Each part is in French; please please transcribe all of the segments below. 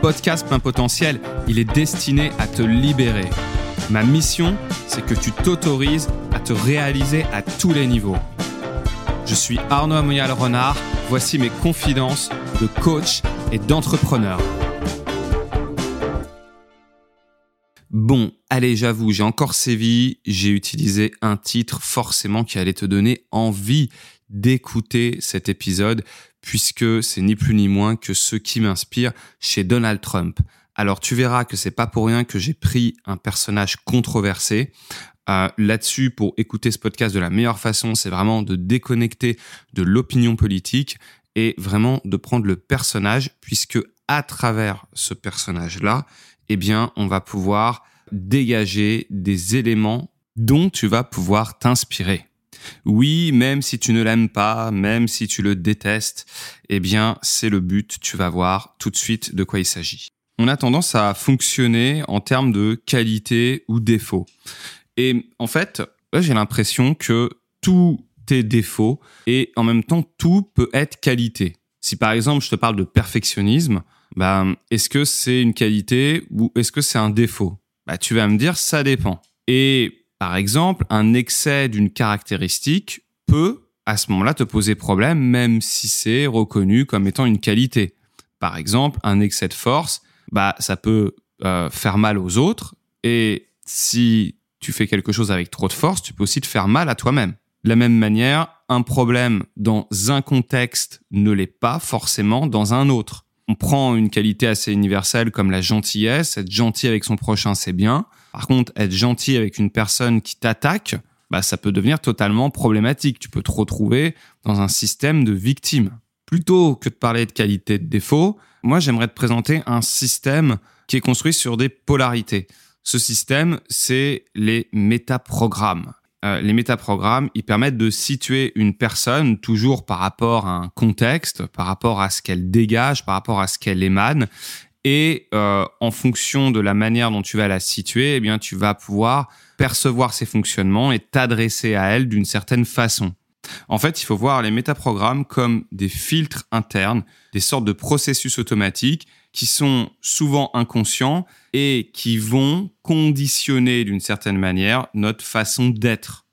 podcast Plein Potentiel, il est destiné à te libérer. Ma mission, c'est que tu t'autorises à te réaliser à tous les niveaux. Je suis Arnaud Amoyal Renard, voici mes confidences de coach et d'entrepreneur. Bon, allez, j'avoue, j'ai encore sévi, j'ai utilisé un titre forcément qui allait te donner envie d'écouter cet épisode puisque c'est ni plus ni moins que ce qui m'inspire chez Donald Trump. Alors tu verras que c'est pas pour rien que j'ai pris un personnage controversé. Euh, Là-dessus, pour écouter ce podcast de la meilleure façon, c'est vraiment de déconnecter de l'opinion politique et vraiment de prendre le personnage, puisque à travers ce personnage-là, eh bien, on va pouvoir dégager des éléments dont tu vas pouvoir t'inspirer. Oui, même si tu ne l'aimes pas, même si tu le détestes, eh bien, c'est le but. Tu vas voir tout de suite de quoi il s'agit. On a tendance à fonctionner en termes de qualité ou défaut. Et en fait, j'ai l'impression que tout est défaut et en même temps, tout peut être qualité. Si par exemple, je te parle de perfectionnisme, ben, est-ce que c'est une qualité ou est-ce que c'est un défaut? Bah, Tu vas me dire, ça dépend. Et par exemple, un excès d'une caractéristique peut à ce moment-là te poser problème, même si c'est reconnu comme étant une qualité. Par exemple, un excès de force, bah, ça peut euh, faire mal aux autres, et si tu fais quelque chose avec trop de force, tu peux aussi te faire mal à toi-même. De la même manière, un problème dans un contexte ne l'est pas forcément dans un autre. On prend une qualité assez universelle comme la gentillesse, être gentil avec son prochain, c'est bien. Par contre, être gentil avec une personne qui t'attaque, bah, ça peut devenir totalement problématique. Tu peux te retrouver dans un système de victimes. Plutôt que de parler de qualité de défaut, moi, j'aimerais te présenter un système qui est construit sur des polarités. Ce système, c'est les métaprogrammes. Euh, les métaprogrammes, ils permettent de situer une personne toujours par rapport à un contexte, par rapport à ce qu'elle dégage, par rapport à ce qu'elle émane, et euh, en fonction de la manière dont tu vas la situer, eh bien, tu vas pouvoir percevoir ses fonctionnements et t'adresser à elle d'une certaine façon. En fait, il faut voir les métaprogrammes comme des filtres internes, des sortes de processus automatiques qui sont souvent inconscients et qui vont conditionner d'une certaine manière notre façon d'être.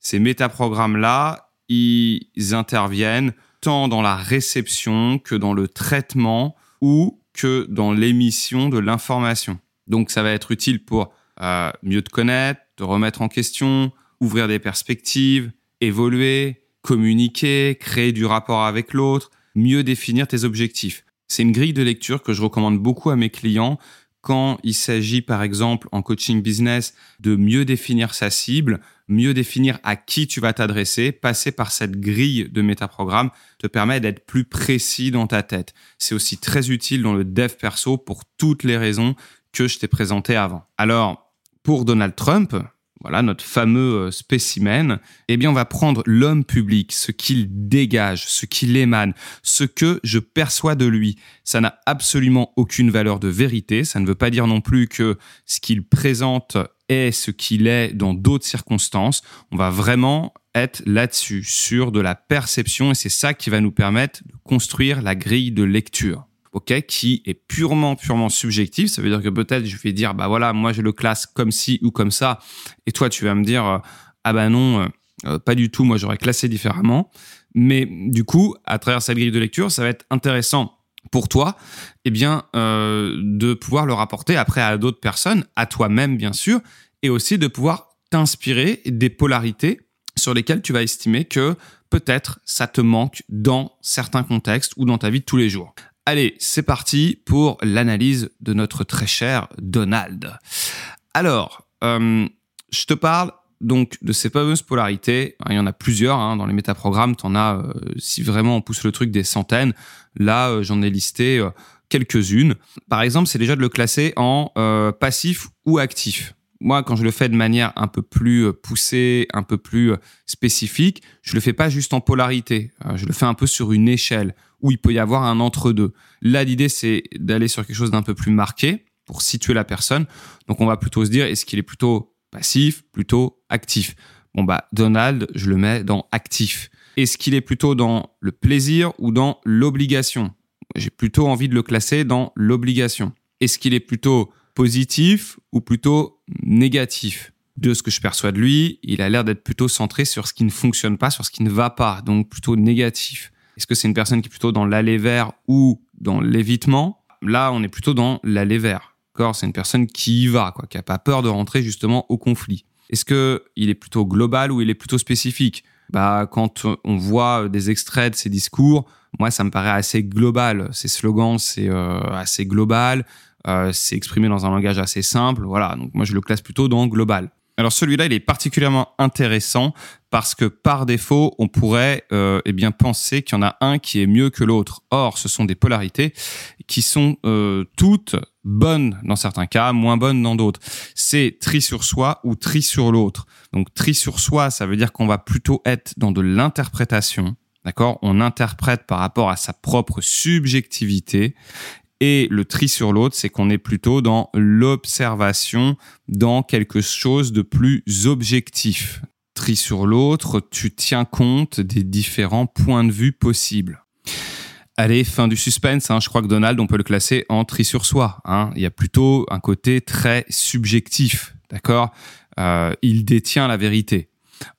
Ces métaprogrammes-là, ils interviennent tant dans la réception que dans le traitement ou que dans l'émission de l'information. Donc ça va être utile pour euh, mieux te connaître, te remettre en question, ouvrir des perspectives, évoluer, communiquer, créer du rapport avec l'autre, mieux définir tes objectifs. C'est une grille de lecture que je recommande beaucoup à mes clients quand il s'agit par exemple en coaching business de mieux définir sa cible, mieux définir à qui tu vas t'adresser, passer par cette grille de métaprogramme te permet d'être plus précis dans ta tête. C'est aussi très utile dans le dev perso pour toutes les raisons que je t'ai présentées avant. Alors, pour Donald Trump, voilà notre fameux euh, spécimen, eh bien on va prendre l'homme public, ce qu'il dégage, ce qu'il émane, ce que je perçois de lui. Ça n'a absolument aucune valeur de vérité, ça ne veut pas dire non plus que ce qu'il présente est ce qu'il est dans d'autres circonstances. On va vraiment être là-dessus, sur de la perception, et c'est ça qui va nous permettre de construire la grille de lecture ok, qui est purement, purement subjectif. Ça veut dire que peut-être je vais dire, bah voilà, moi je le classe comme ci ou comme ça, et toi tu vas me dire, euh, ah bah non, euh, euh, pas du tout, moi j'aurais classé différemment. Mais du coup, à travers cette grille de lecture, ça va être intéressant pour toi, eh bien, de pouvoir le rapporter après à d'autres personnes, à toi-même bien sûr, et aussi de pouvoir t'inspirer des polarités sur lesquelles tu vas estimer que peut-être ça te manque dans certains contextes ou dans ta vie de tous les jours. Allez, c'est parti pour l'analyse de notre très cher Donald. Alors, euh, je te parle donc de ces fameuses polarités. Il y en a plusieurs hein, dans les métaprogrammes. Tu en as, euh, si vraiment on pousse le truc, des centaines. Là, euh, j'en ai listé quelques-unes. Par exemple, c'est déjà de le classer en passif ou actif moi, quand je le fais de manière un peu plus euh, poussée, un peu plus euh, spécifique, je le fais pas juste en polarité. Euh, je le fais un peu sur une échelle où il peut y avoir un entre-deux. Là, l'idée, c'est d'aller sur quelque chose d'un peu plus marqué pour situer la personne. Donc, on va plutôt se dire, est-ce qu'il est plutôt passif, plutôt actif Bon, bah, Donald, je le mets dans actif. Est-ce qu'il est plutôt dans le plaisir ou dans l'obligation? J'ai plutôt envie de le classer dans l'obligation. Est-ce qu'il est plutôt positif ou plutôt négatif? De ce que je perçois de lui, il a l'air d'être plutôt centré sur ce qui ne fonctionne pas, sur ce qui ne va pas, donc plutôt négatif. Est-ce que c'est une personne qui est plutôt dans l'aller vers ou dans l'évitement? Là, on est plutôt dans l'aller vers. C'est une personne qui y va, quoi, qui a pas peur de rentrer justement au conflit. Est-ce que il est plutôt global ou il est plutôt spécifique? Bah, quand on voit des extraits de ses discours, moi, ça me paraît assez global. Ses slogans, c'est euh, assez global. Euh, c'est exprimé dans un langage assez simple. Voilà. Donc moi, je le classe plutôt dans global. Alors celui-là, il est particulièrement intéressant parce que par défaut, on pourrait euh, eh bien penser qu'il y en a un qui est mieux que l'autre. Or, ce sont des polarités qui sont euh, toutes bonnes dans certains cas, moins bonnes dans d'autres. C'est tri sur soi ou tri sur l'autre. Donc tri sur soi, ça veut dire qu'on va plutôt être dans de l'interprétation. D'accord? On interprète par rapport à sa propre subjectivité et le tri sur l'autre, c'est qu'on est plutôt dans l'observation, dans quelque chose de plus objectif. Sur l'autre, tu tiens compte des différents points de vue possibles. Allez, fin du suspense. Hein. Je crois que Donald, on peut le classer en tri sur soi. Hein. Il y a plutôt un côté très subjectif, d'accord? Euh, Il détient la vérité.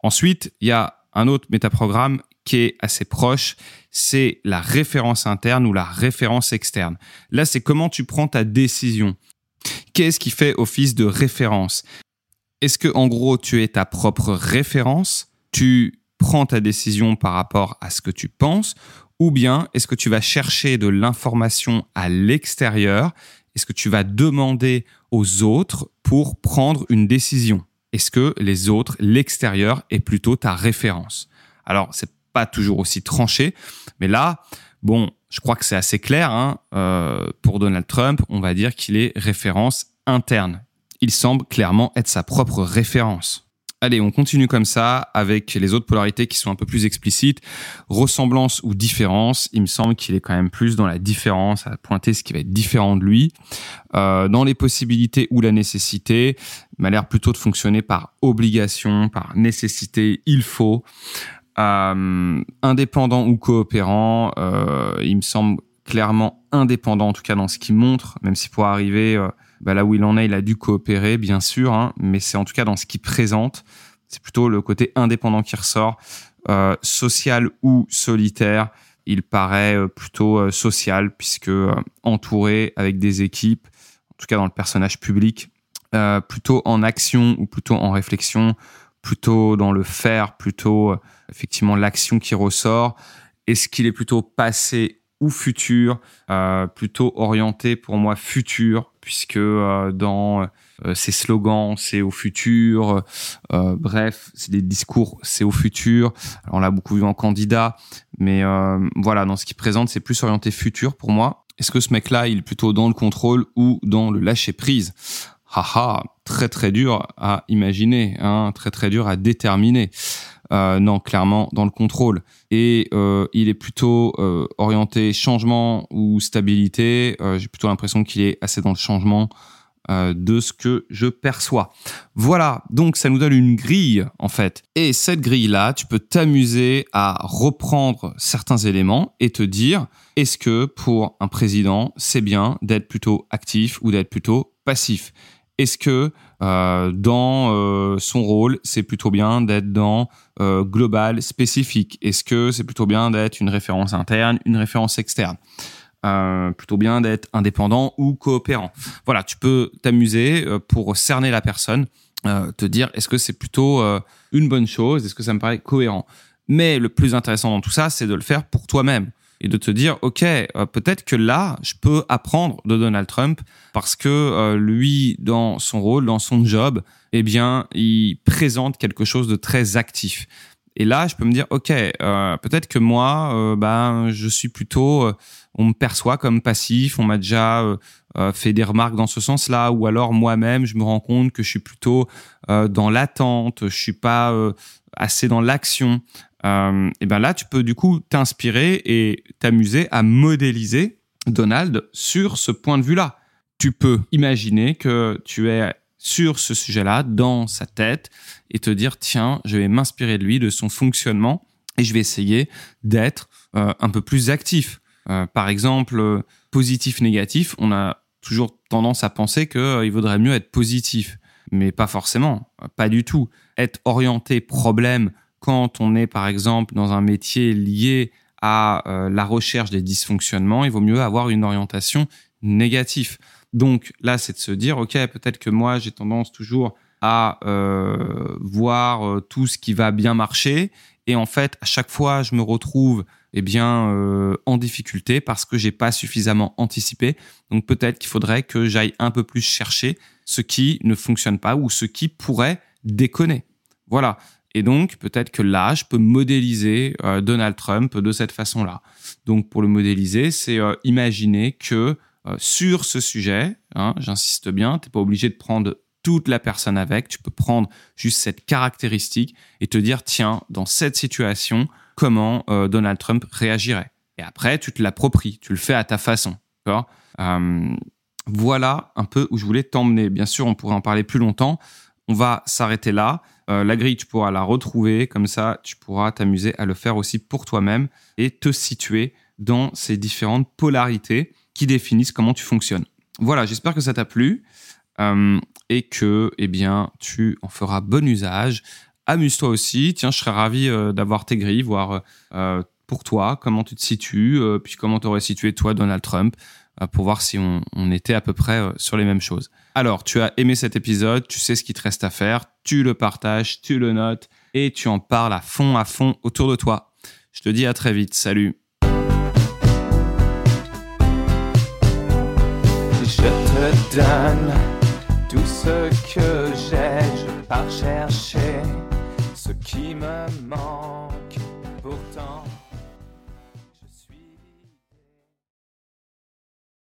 Ensuite, il y a un autre métaprogramme qui est assez proche, c'est la référence interne ou la référence externe. Là, c'est comment tu prends ta décision. Qu'est-ce qui fait office de référence? Est-ce que en gros, tu es ta propre référence? Tu prends ta décision par rapport à ce que tu penses? Ou bien est-ce que tu vas chercher de l'information à l'extérieur? Est-ce que tu vas demander aux autres pour prendre une décision? Est-ce que les autres, l'extérieur est plutôt ta référence? Alors, c'est pas toujours aussi tranché. Mais là, bon, je crois que c'est assez clair. Hein, euh, pour Donald Trump, on va dire qu'il est référence interne. Il semble clairement être sa propre référence. Allez, on continue comme ça avec les autres polarités qui sont un peu plus explicites. Ressemblance ou différence, il me semble qu'il est quand même plus dans la différence, à pointer ce qui va être différent de lui. Euh, dans les possibilités ou la nécessité, il m'a l'air plutôt de fonctionner par obligation, par nécessité, il faut. Euh, indépendant ou coopérant, euh, il me semble clairement indépendant, en tout cas dans ce qu'il montre, même si pour arriver bah là où il en est, il a dû coopérer, bien sûr, hein, mais c'est en tout cas dans ce qu'il présente, c'est plutôt le côté indépendant qui ressort, euh, social ou solitaire. Il paraît euh, plutôt social puisque entouré avec des équipes, en tout cas dans le personnage public, plutôt en action ou plutôt en réflexion, plutôt dans le faire, plutôt effectivement l'action qui ressort. Est-ce qu'il est plutôt passé ou futur euh, Plutôt orienté pour moi futur, puisque euh, dans euh, ses slogans, c'est au futur. bref, c'est des discours, c'est au futur. On l'a beaucoup vu en candidat, mais voilà, dans ce qu'il présente, c'est plus orienté futur pour moi. Est-ce que ce mec-là, il est plutôt dans le contrôle ou dans le lâcher prise Haha, très très dur à imaginer, hein, très très dur à déterminer. Euh, non, clairement dans le contrôle. Et euh, il est plutôt euh, orienté changement ou stabilité. J'ai plutôt l'impression qu'il est assez dans le changement de ce que je perçois. Voilà, donc ça nous donne une grille en fait. Et cette grille-là, tu peux t'amuser à reprendre certains éléments et te dire, est-ce que pour un président, c'est bien d'être plutôt actif ou d'être plutôt passif? Est-ce que euh, dans euh, son rôle, c'est plutôt bien d'être dans euh, global spécifique? Est-ce que c'est plutôt bien d'être une référence interne, une référence externe? Plutôt bien d'être indépendant ou coopérant? Voilà, tu peux t'amuser pour cerner la personne, te dire est-ce que c'est plutôt une bonne chose? Est-ce que ça me paraît cohérent? Mais le plus intéressant dans tout ça, c'est de le faire pour toi-même et de te dire, OK, euh, peut-être que là, je peux apprendre de Donald Trump parce que euh, lui, dans son rôle, dans son job, eh bien, il présente quelque chose de très actif. Et là, je peux me dire, OK, euh, peut-être que moi, ben, je suis plutôt, on me perçoit comme passif, on m'a déjà fait des remarques dans ce sens-là, ou alors moi-même, je me rends compte que je suis plutôt dans l'attente, je suis pas assez dans l'action euh, et ben là, tu peux du coup t'inspirer et t'amuser à modéliser Donald sur ce point de vue-là. Tu peux imaginer que tu es sur ce sujet-là, dans sa tête, et te dire, tiens, je vais m'inspirer de lui, de son fonctionnement, et je vais essayer d'être euh, un peu plus actif. par exemple, positif, négatif, on a toujours tendance à penser qu'il vaudrait mieux être positif. Mais pas forcément, pas du tout. Être orienté problème quand on est par exemple dans un métier lié à euh, la recherche des dysfonctionnements, il vaut mieux avoir une orientation négative. Donc là, c'est de se dire, OK, peut-être que moi, j'ai tendance toujours à euh, voir euh, tout ce qui va bien marcher. Et en fait, à chaque fois, je me retrouve eh bien, en difficulté parce que j'ai pas suffisamment anticipé. Donc peut-être qu'il faudrait que j'aille un peu plus chercher ce qui ne fonctionne pas ou ce qui pourrait déconner. Voilà. Et donc, peut-être que là, je peux modéliser euh, Donald Trump de cette façon-là. Donc, pour le modéliser, c'est euh, imaginer que euh, sur ce sujet, hein, j'insiste bien, tu n'es pas obligé de prendre toute la personne avec, tu peux prendre juste cette caractéristique et te dire, tiens, dans cette situation, comment Donald Trump réagirait. Et après, tu te l'appropries, tu le fais à ta façon. voilà un peu où je voulais t'emmener. Bien sûr, on pourrait en parler plus longtemps. On va s'arrêter là. Euh, la grille, tu pourras la retrouver, comme ça, tu pourras t'amuser à le faire aussi pour toi-même et te situer dans ces différentes polarités qui définissent comment tu fonctionnes. Voilà, j'espère que ça t'a plu euh, et que, eh bien, tu en feras bon usage. Amuse-toi aussi. Tiens, je serais ravi euh, d'avoir tes grilles, voir pour toi comment tu te situes, puis comment tu aurais situé toi Donald Trump. Euh, pour voir si on, était à peu près euh, sur les mêmes choses. Alors, tu as aimé cet épisode, tu sais ce qu'il te reste à faire, tu le partages, tu le notes et tu en parles à fond, à fond autour de toi. Je te dis à très vite, salut.